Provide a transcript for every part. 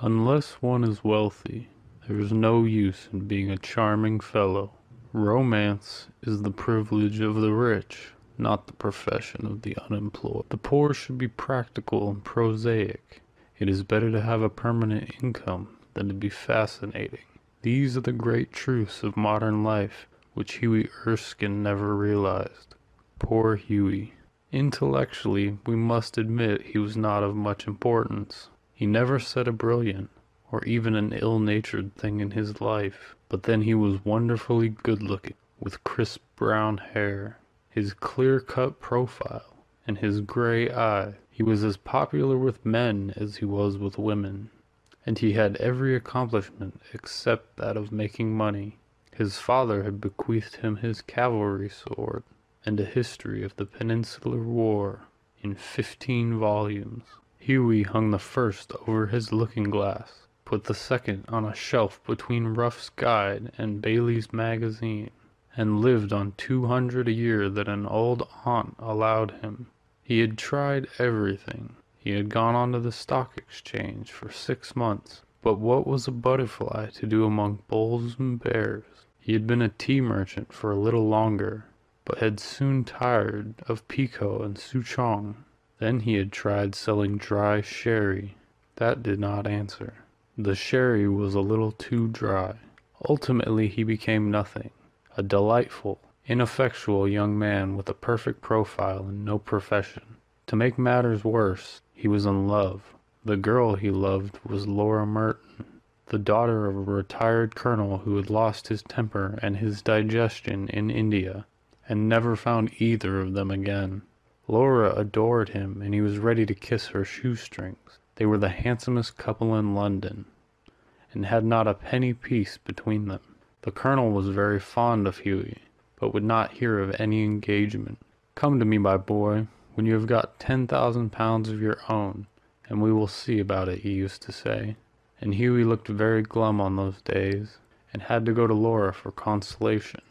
Unless one is wealthy, there is no use in being a charming fellow. Romance is the privilege of the rich, not the profession of the unemployed. The poor should be practical and prosaic. It is better to have a permanent income than to be fascinating. These are the great truths of modern life which Hughie Erskine never realized. Poor Hughie. Intellectually, we must admit he was not of much importance. He never said a brilliant, or even an ill natured thing in his life, but then he was wonderfully good looking, with crisp brown hair, his clear cut profile, and his gray eye. He was as popular with men as he was with women, and he had every accomplishment except that of making money. His father had bequeathed him his cavalry sword and a history of the Peninsular War in fifteen volumes. Hughie hung the first over his looking glass, put the second on a shelf between Ruff's Guide and Bailey's Magazine, and lived on two hundred a year that an old aunt allowed him. He had tried everything. He had gone on to the Stock Exchange for six months, but what was a butterfly to do among bulls and bears? He had been a tea merchant for a little longer, but had soon tired of Pekoe and Souchong. Then he had tried selling dry sherry. That did not answer. The sherry was a little too dry. Ultimately he became nothing, a delightful, ineffectual young man with a perfect profile and no profession. To make matters worse, he was in love. The girl he loved was Laura Merton, the daughter of a retired colonel who had lost his temper and his digestion in India, and never found either of them again. Laura adored him, and he was ready to kiss her shoestrings. They were the handsomest couple in London, and had not a penny piece between them. The colonel was very fond of Hughie, but would not hear of any engagement. Come to me, my boy, when you have got ten thousand pounds of your own, and we will see about it, he used to say. And Hughie looked very glum on those days, and had to go to Laura for consolation.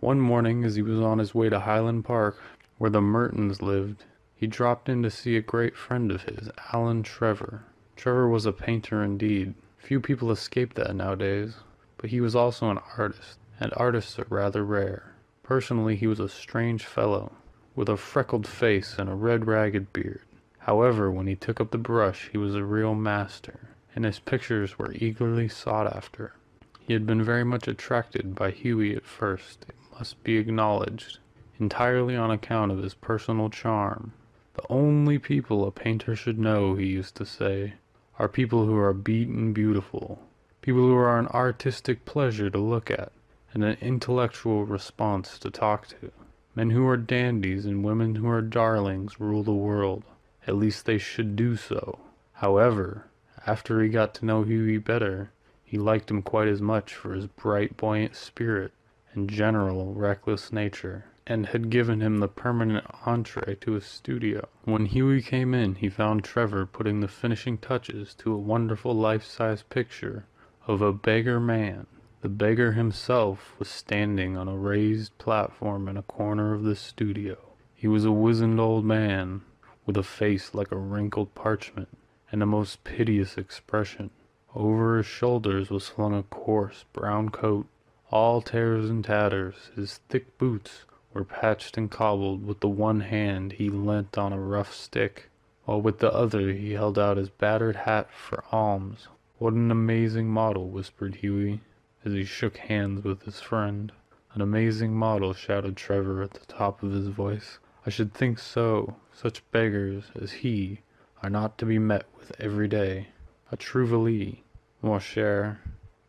One morning, as he was on his way to Holland Park, where the Mertons lived, he dropped in to see a great friend of his, Alan Trevor. Trevor was a painter indeed. Few people escape that nowadays, but he was also an artist, and artists are rather rare. Personally, he was a strange fellow, with a freckled face and a red ragged beard. However, when he took up the brush, he was a real master, and his pictures were eagerly sought after. He had been very much attracted by Hughie at first, it must be acknowledged entirely on account of his personal charm. The only people a painter should know, he used to say, are people who are beaten beautiful, people who are an artistic pleasure to look at, and an intellectual response to talk to. Men who are dandies and women who are darlings rule the world. At least they should do so. However, after he got to know Hughie better, he liked him quite as much for his bright, buoyant spirit and general reckless nature and had given him the permanent entree to his studio. When Hughie came in, he found Trevor putting the finishing touches to a wonderful life-size picture of a beggar man. The beggar himself was standing on a raised platform in a corner of the studio. He was a wizened old man, with a face like a wrinkled parchment, and a most piteous expression. Over his shoulders was flung a coarse brown coat, all tears and tatters. His thick boots were patched and cobbled. With the one hand he leant on a rough stick, while with the other he held out his battered hat for alms. What an amazing model, whispered Hughie, as he shook hands with his friend. An amazing model, shouted Trevor at the top of his voice. I should think so. Such beggars as he are not to be met with every day. A trouvaille, mon cher,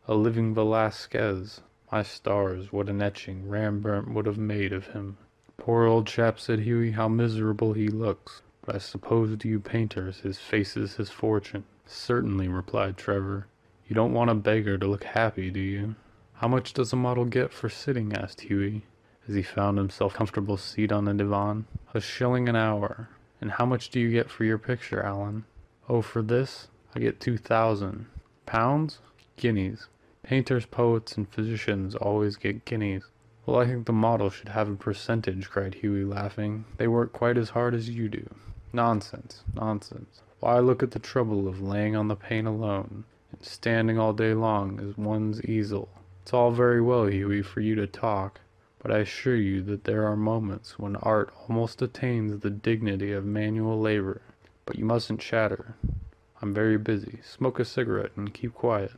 a living Velasquez. My stars, what an etching Rembrandt would have made of him. Poor old chap, said Hughie, how miserable he looks. But I suppose to you painters his face is his fortune. Certainly, replied Trevor. You don't want a beggar to look happy, do you? How much does a model get for sitting? asked Hughie, as he found himself a comfortable seat on the divan. A shilling an hour. And how much do you get for your picture, Alan? Oh, for this? I get two thousand. Pounds? Guineas. Painters, poets, and physicians always get guineas. Well, I think the model should have a percentage, cried Hughie, laughing. They work quite as hard as you do. Nonsense, nonsense. Why look at the trouble of laying on the pane alone, and standing all day long as one's easel? It's all very well, Hughie, for you to talk, but I assure you that there are moments when art almost attains the dignity of manual labor. But you mustn't chatter. I'm very busy. Smoke a cigarette and keep quiet.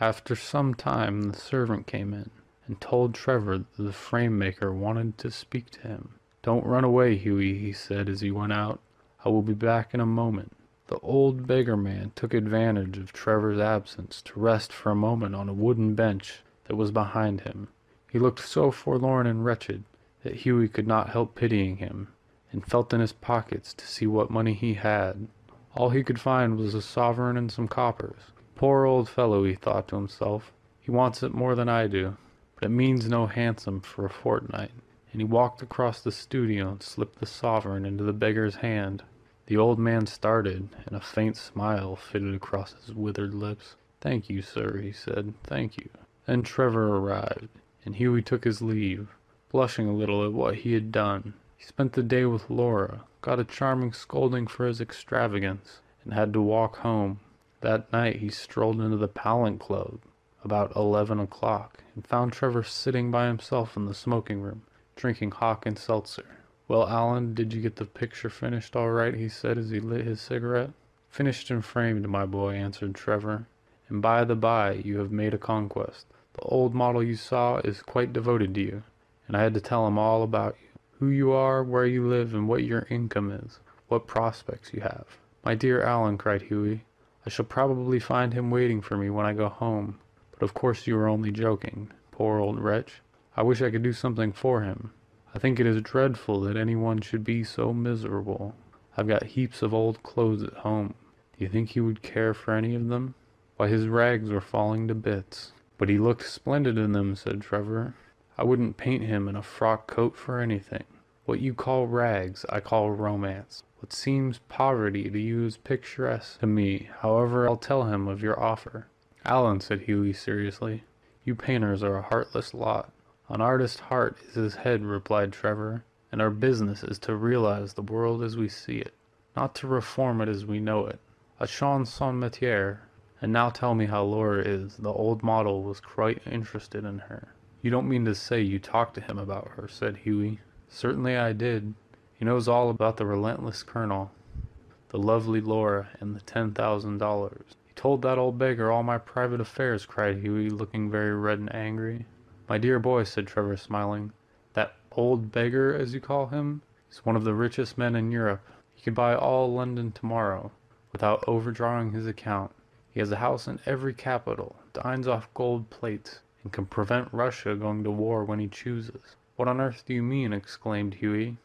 After some time the servant came in and told Trevor that the frame maker wanted to speak to him. Don't run away, Hughie, he said as he went out. I will be back in a moment. The old beggar man took advantage of Trevor's absence to rest for a moment on a wooden bench that was behind him. He looked so forlorn and wretched that Hughie could not help pitying him, and felt in his pockets to see what money he had. All he could find was a sovereign and some coppers. Poor old fellow, he thought to himself. He wants it more than I do, but it means no hansom for a fortnight. And he walked across the studio and slipped the sovereign into the beggar's hand. The old man started, and a faint smile flitted across his withered lips. Thank you, sir, he said. Thank you. Then Trevor arrived, and Hughie took his leave, blushing a little at what he had done. He spent the day with Laura, got a charming scolding for his extravagance, and had to walk home. That night he strolled into the Palette Club about eleven o'clock, and found Trevor sitting by himself in the smoking room, drinking hock and seltzer. Well, Alan, did you get the picture finished all right? he said as he lit his cigarette. Finished and framed, my boy, answered Trevor. And by the by, you have made a conquest. The old model you saw is quite devoted to you, and I had to tell him all about you who you are, where you live, and what your income is, what prospects you have. My dear Alan, cried Hughie, I shall probably find him waiting for me when I go home. But of course you are only joking. Poor old wretch. I wish I could do something for him. I think it is dreadful that anyone should be so miserable. I've got heaps of old clothes at home. Do you think he would care for any of them? Why, his rags were falling to bits. But he looked splendid in them, said Trevor. I wouldn't paint him in a frock coat for anything. What you call rags, I call romance. What seems poverty to you is picturesque to me. However, I'll tell him of your offer. Alan, said Hughie seriously, you painters are a heartless lot. An artist's heart is his head, replied Trevor, and our business is to realize the world as we see it, not to reform it as we know it. A chacun son métier, and now tell me how Laura is. The old model was quite interested in her. You don't mean to say you talked to him about her, said Hughie. Certainly I did. He knows all about the relentless colonel, the lovely Laura, and the ten thousand dollars. He told that old beggar all my private affairs, cried Hughie, looking very red and angry. My dear boy, said Trevor, smiling, that old beggar, as you call him, is one of the richest men in Europe. He could buy all London tomorrow, without overdrawing his account. He has a house in every capital, dines off gold plates, and can prevent Russia going to war when he chooses. What on earth do you mean? exclaimed Hughie.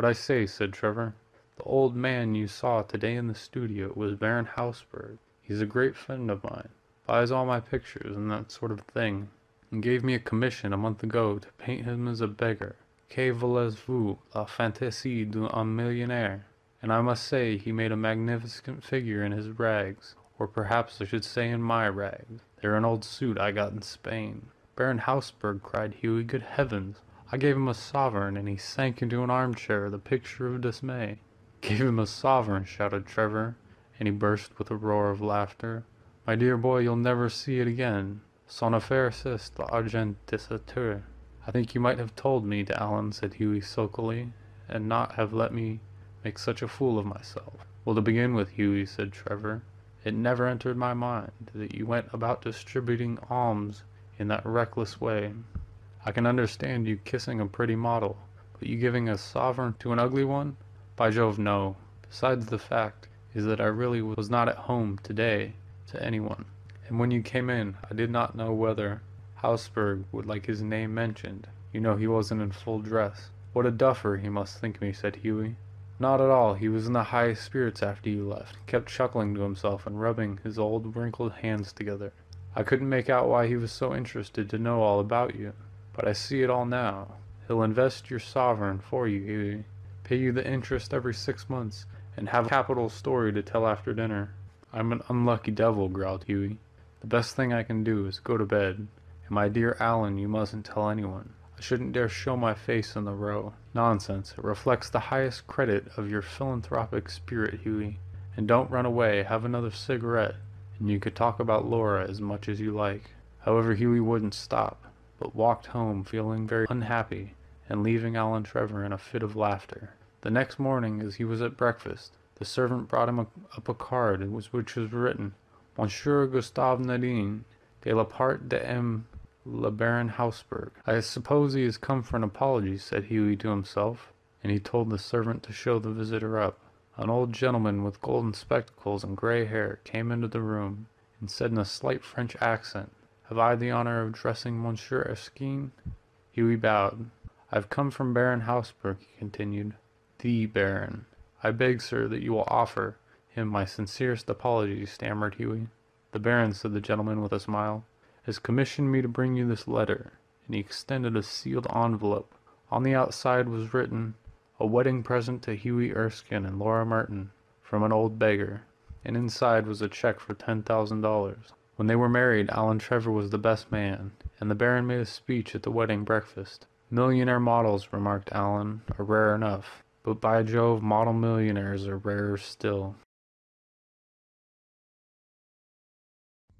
What I say, said Trevor. The old man you saw today in the studio was Baron Hausberg. He's a great friend of mine. Buys all my pictures and that sort of thing, and gave me a commission a month ago to paint him as a beggar. Que voulez-vous? La fantaisie d'un millionnaire. And I must say he made a magnificent figure in his rags or perhaps I should say in my rags. They're an old suit I got in Spain. Baron Hausberg, cried Hughie, good heavens! I gave him a sovereign, and he sank into an armchair, the picture of dismay. Gave him a sovereign, shouted Trevor, and he burst with a roar of laughter. My dear boy, you'll never see it again. Son affaire c'est l'argent des autres. I think you might have told me, to Alan, said Hughie sulkily, and not have let me make such a fool of myself. Well, to begin with, Hughie, said Trevor, it never entered my mind that you went about distributing alms in that reckless way. I can understand you kissing a pretty model, but you giving a sovereign to an ugly one? By Jove, no. Besides the fact is that I really was not at home today to anyone. And when you came in, I did not know whether Hausberg would like his name mentioned. You know he wasn't in full dress. What a duffer he must think me, said Hughie. Not at all. He was in the highest spirits after you left. he Kept chuckling to himself and rubbing his old wrinkled hands together. I couldn't make out why he was so interested to know all about you. But I see it all now. He'll invest your sovereign for you, Hughie. Pay you the interest every six months, and have a capital story to tell after dinner. I'm an unlucky devil, growled Hughie. The best thing I can do is go to bed. And my dear Alan, you mustn't tell anyone. I shouldn't dare show my face in the row. Nonsense. It reflects the highest credit of your philanthropic spirit, Hughie. And don't run away. Have another cigarette, and you could talk about Laura as much as you like. However, Hughie wouldn't stop, but walked home feeling very unhappy and leaving Alan Trevor in a fit of laughter. The next morning, as he was at breakfast, the servant brought him a, up a card which was written, Monsieur Gustave Naudin, de la part de M. Le Baron Hausberg. I suppose he has come for an apology, said Hughie to himself, and he told the servant to show the visitor up. An old gentleman with golden spectacles and grey hair came into the room, and said in a slight French accent, Have I the honour of addressing Monsieur Erskine? Hughie bowed. I have come from Baron Hausberg, he continued. The Baron. I beg, sir, that you will offer him my sincerest apologies, stammered Hughie. The Baron, said the gentleman with a smile, has commissioned me to bring you this letter, and he extended a sealed envelope. On the outside was written, A wedding present to Hughie Erskine and Laura Merton, from an old beggar, and inside was a check for ten thousand dollars. When they were married, Alan Trevor was the best man, and the Baron made a speech at the wedding breakfast. Millionaire models, remarked Alan, are rare enough, but by Jove, model millionaires are rarer still.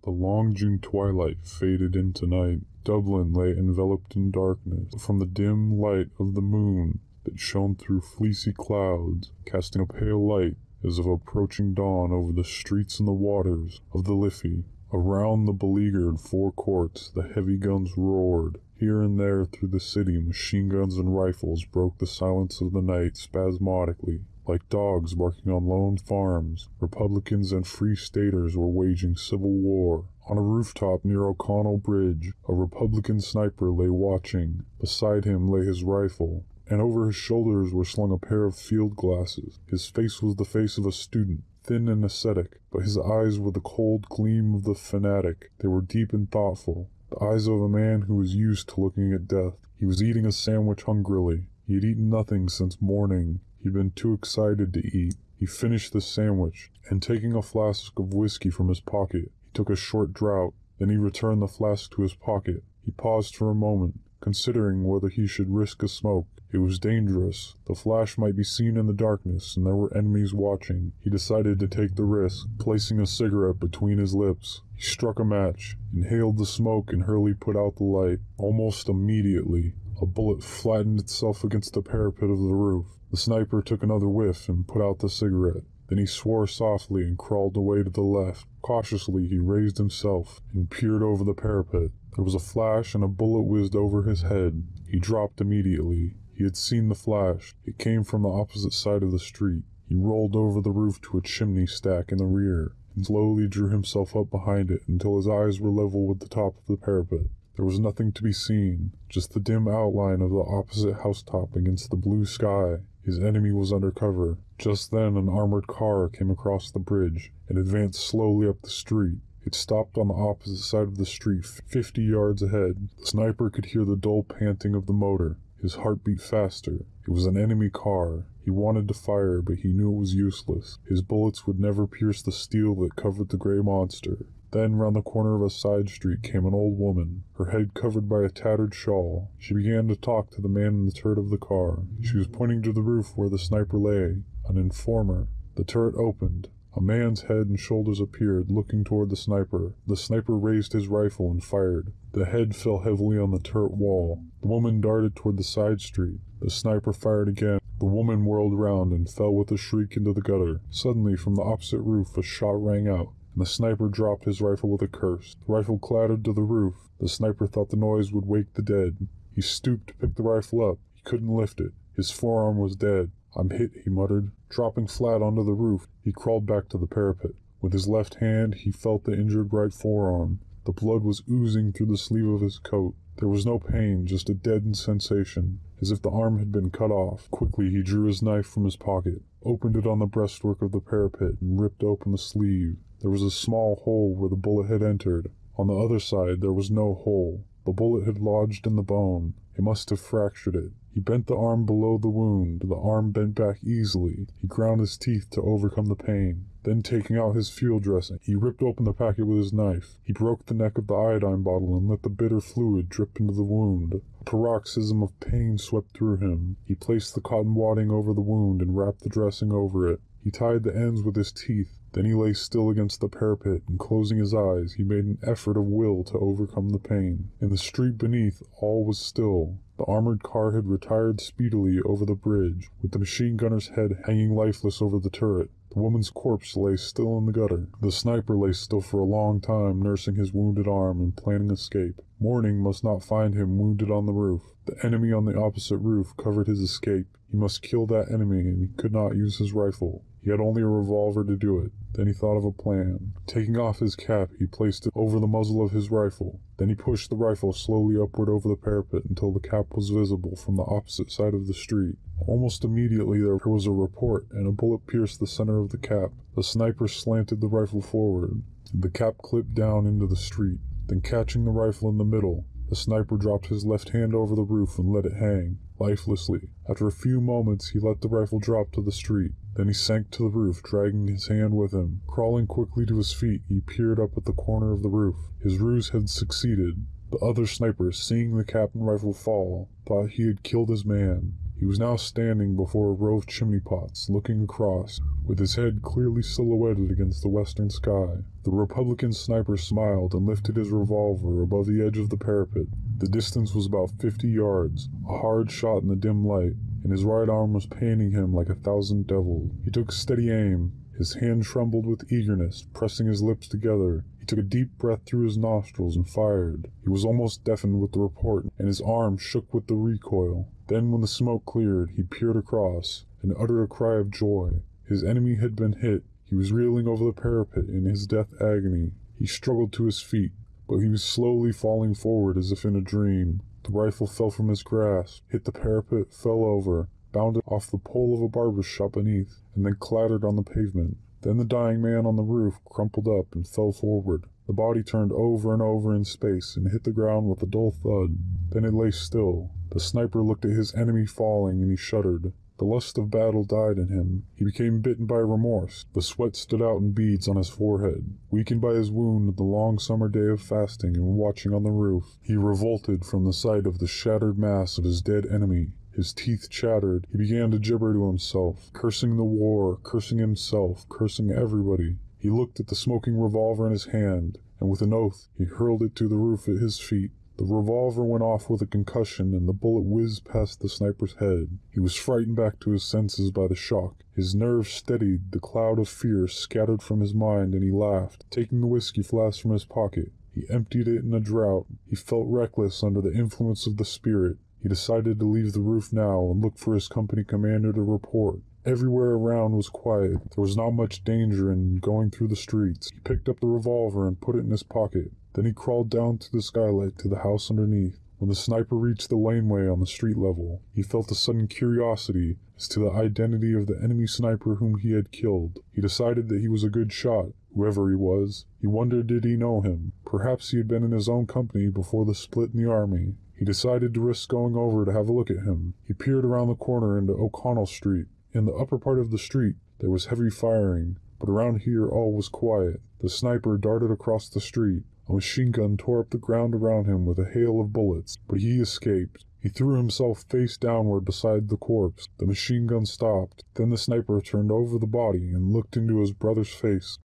The long June twilight faded into night. Dublin lay enveloped in darkness from the dim light of the moon that shone through fleecy clouds, casting a pale light as of approaching dawn over the streets and the waters of the Liffey. Around the beleaguered four courts the heavy guns roared. Here and there through the city machine guns and rifles broke the silence of the night spasmodically. Like dogs barking on lone farms, Republicans and Free Staters were waging civil war. On a rooftop near O'Connell Bridge, a Republican sniper lay watching. Beside him lay his rifle, and over his shoulders were slung a pair of field glasses. His face was the face of a student, thin and ascetic, but his eyes were the cold gleam of the fanatic. They were deep and thoughtful, the eyes of a man who was used to looking at death. He was eating a sandwich hungrily. He had eaten nothing since morning. He'd been too excited to eat. He finished the sandwich, and taking a flask of whiskey from his pocket, he took a short draught. Then he returned the flask to his pocket. He paused for a moment, considering whether he should risk a smoke. It was dangerous. The flash might be seen in the darkness, and there were enemies watching. He decided to take the risk, placing a cigarette between his lips. He struck a match, inhaled the smoke, and hurriedly put out the light. Almost immediately, a bullet flattened itself against the parapet of the roof. The sniper took another whiff and put out the cigarette. Then he swore softly and crawled away to the left. Cautiously he raised himself and peered over the parapet. There was a flash and a bullet whizzed over his head. He dropped immediately. He had seen the flash. It came from the opposite side of the street. He rolled over the roof to a chimney stack in the rear and slowly drew himself up behind it until his eyes were level with the top of the parapet. There was nothing to be seen, just the dim outline of the opposite housetop against the blue sky. His enemy was under cover. Just then an armored car came across the bridge and advanced slowly up the street. It stopped on the opposite side of the street, fifty yards ahead. The sniper could hear the dull panting of the motor. His heart beat faster. It was an enemy car. He wanted to fire, but he knew it was useless. His bullets would never pierce the steel that covered the gray monster. Then round the corner of a side street came an old woman, her head covered by a tattered shawl. She began to talk to the man in the turret of the car. She was pointing to the roof where the sniper lay, an informer. The turret opened. A man's head and shoulders appeared, looking toward the sniper. The sniper raised his rifle and fired. The head fell heavily on the turret wall. The woman darted toward the side street. The sniper fired again. The woman whirled round and fell with a shriek into the gutter. Suddenly, from the opposite roof, a shot rang out and the sniper dropped his rifle with a curse. The rifle clattered to the roof. The sniper thought the noise would wake the dead. He stooped to pick the rifle up. He couldn't lift it. His forearm was dead. I'm hit, he muttered. Dropping flat onto the roof, he crawled back to the parapet. With his left hand, he felt the injured right forearm. The blood was oozing through the sleeve of his coat. There was no pain, just a deadened sensation, as if the arm had been cut off. Quickly he drew his knife from his pocket, opened it on the breastwork of the parapet, and ripped open the sleeve. There was a small hole where the bullet had entered. On the other side there was no hole. The bullet had lodged in the bone. It must have fractured it. He bent the arm below the wound. The arm bent back easily. He ground his teeth to overcome the pain. Then, taking out his field dressing, he ripped open the packet with his knife. He broke the neck of the iodine bottle and let the bitter fluid drip into the wound. A paroxysm of pain swept through him. He placed the cotton wadding over the wound and wrapped the dressing over it. He tied the ends with his teeth. Then he lay still against the parapet, and closing his eyes, he made an effort of will to overcome the pain. In the street beneath, all was still. The armored car had retired speedily over the bridge, with the machine gunner's head hanging lifeless over the turret. The woman's corpse lay still in the gutter. The sniper lay still for a long time, nursing his wounded arm and planning escape. Morning must not find him wounded on the roof. The enemy on the opposite roof covered his escape. He must kill that enemy, and he could not use his rifle. He had only a revolver to do it. Then he thought of a plan. Taking off his cap, he placed it over the muzzle of his rifle. Then he pushed the rifle slowly upward over the parapet until the cap was visible from the opposite side of the street. Almost immediately there was a report, and a bullet pierced the center of the cap. The sniper slanted the rifle forward. The cap clipped down into the street. Then catching the rifle in the middle, the sniper dropped his left hand over the roof and let it hang, lifelessly. After a few moments, he let the rifle drop to the street. Then he sank to the roof, dragging his hand with him. Crawling quickly to his feet, he peered up at the corner of the roof. His ruse had succeeded. The other sniper, seeing the cap and rifle fall, thought he had killed his man. He was now standing before a row of chimney pots, looking across, with his head clearly silhouetted against the western sky. The Republican sniper smiled and lifted his revolver above the edge of the parapet. The distance was about fifty yards, a hard shot in the dim light, and his right arm was paining him like a thousand devils. He took steady aim. His hand trembled with eagerness, pressing his lips together. He took a deep breath through his nostrils and fired. He was almost deafened with the report, and his arm shook with the recoil. Then, when the smoke cleared, he peered across and uttered a cry of joy. His enemy had been hit. He was reeling over the parapet in his death agony. He struggled to his feet, but he was slowly falling forward as if in a dream. The rifle fell from his grasp, hit the parapet, fell over, bounded off the pole of a barber's shop beneath, and then clattered on the pavement. Then the dying man on the roof crumpled up and fell forward. The body turned over and over in space and hit the ground with a dull thud. Then it lay still. The sniper looked at his enemy falling and he shuddered. The lust of battle died in him. He became bitten by remorse. The sweat stood out in beads on his forehead. Weakened by his wound and the long summer day of fasting and watching on the roof, he revolted from the sight of the shattered mass of his dead enemy. His teeth chattered. He began to gibber to himself, cursing the war, cursing himself, cursing everybody. He looked at the smoking revolver in his hand, and with an oath he hurled it to the roof at his feet. The revolver went off with a concussion, and the bullet whizzed past the sniper's head. He was frightened back to his senses by the shock. His nerves steadied, the cloud of fear scattered from his mind, and he laughed. Taking the whiskey flask from his pocket, he emptied it in a draught. He felt reckless under the influence of the spirit. He decided to leave the roof now and look for his company commander to report. Everywhere around was quiet. There was not much danger in going through the streets. He picked up the revolver and put it in his pocket. Then he crawled down to the skylight to the house underneath. When the sniper reached the laneway on the street level, he felt a sudden curiosity as to the identity of the enemy sniper whom he had killed. He decided that he was a good shot, whoever he was. He wondered did he know him. Perhaps he had been in his own company before the split in the army. He decided to risk going over to have a look at him. He peered around the corner into O'Connell Street. In the upper part of the street there was heavy firing, but around here all was quiet. The sniper darted across the street. A machine gun tore up the ground around him with a hail of bullets, but he escaped. He threw himself face downward beside the corpse. The machine gun stopped. Then the sniper turned over the body and looked into his brother's face.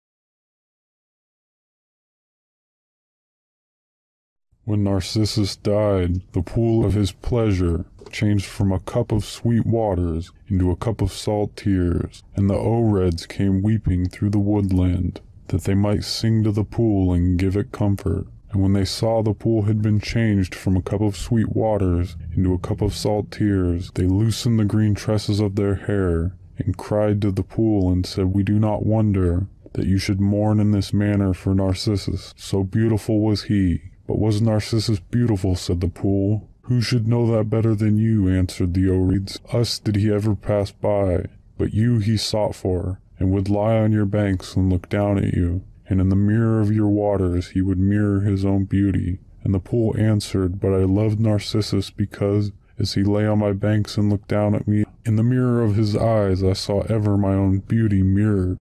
When Narcissus died, the pool of his pleasure changed from a cup of sweet waters into a cup of salt tears, and the Oreads came weeping through the woodland, that they might sing to the pool and give it comfort. And when they saw the pool had been changed from a cup of sweet waters into a cup of salt tears, they loosened the green tresses of their hair, and cried to the pool and said, We do not wonder that you should mourn in this manner for Narcissus, so beautiful was he. But was Narcissus beautiful? said the pool. Who should know that better than you? answered the Oreads. Us did he ever pass by, but you he sought for, and would lie on your banks and look down at you, and in the mirror of your waters he would mirror his own beauty. And the pool answered, But I loved Narcissus because, as he lay on my banks and looked down at me. In the mirror of his eyes I saw ever my own beauty mirrored.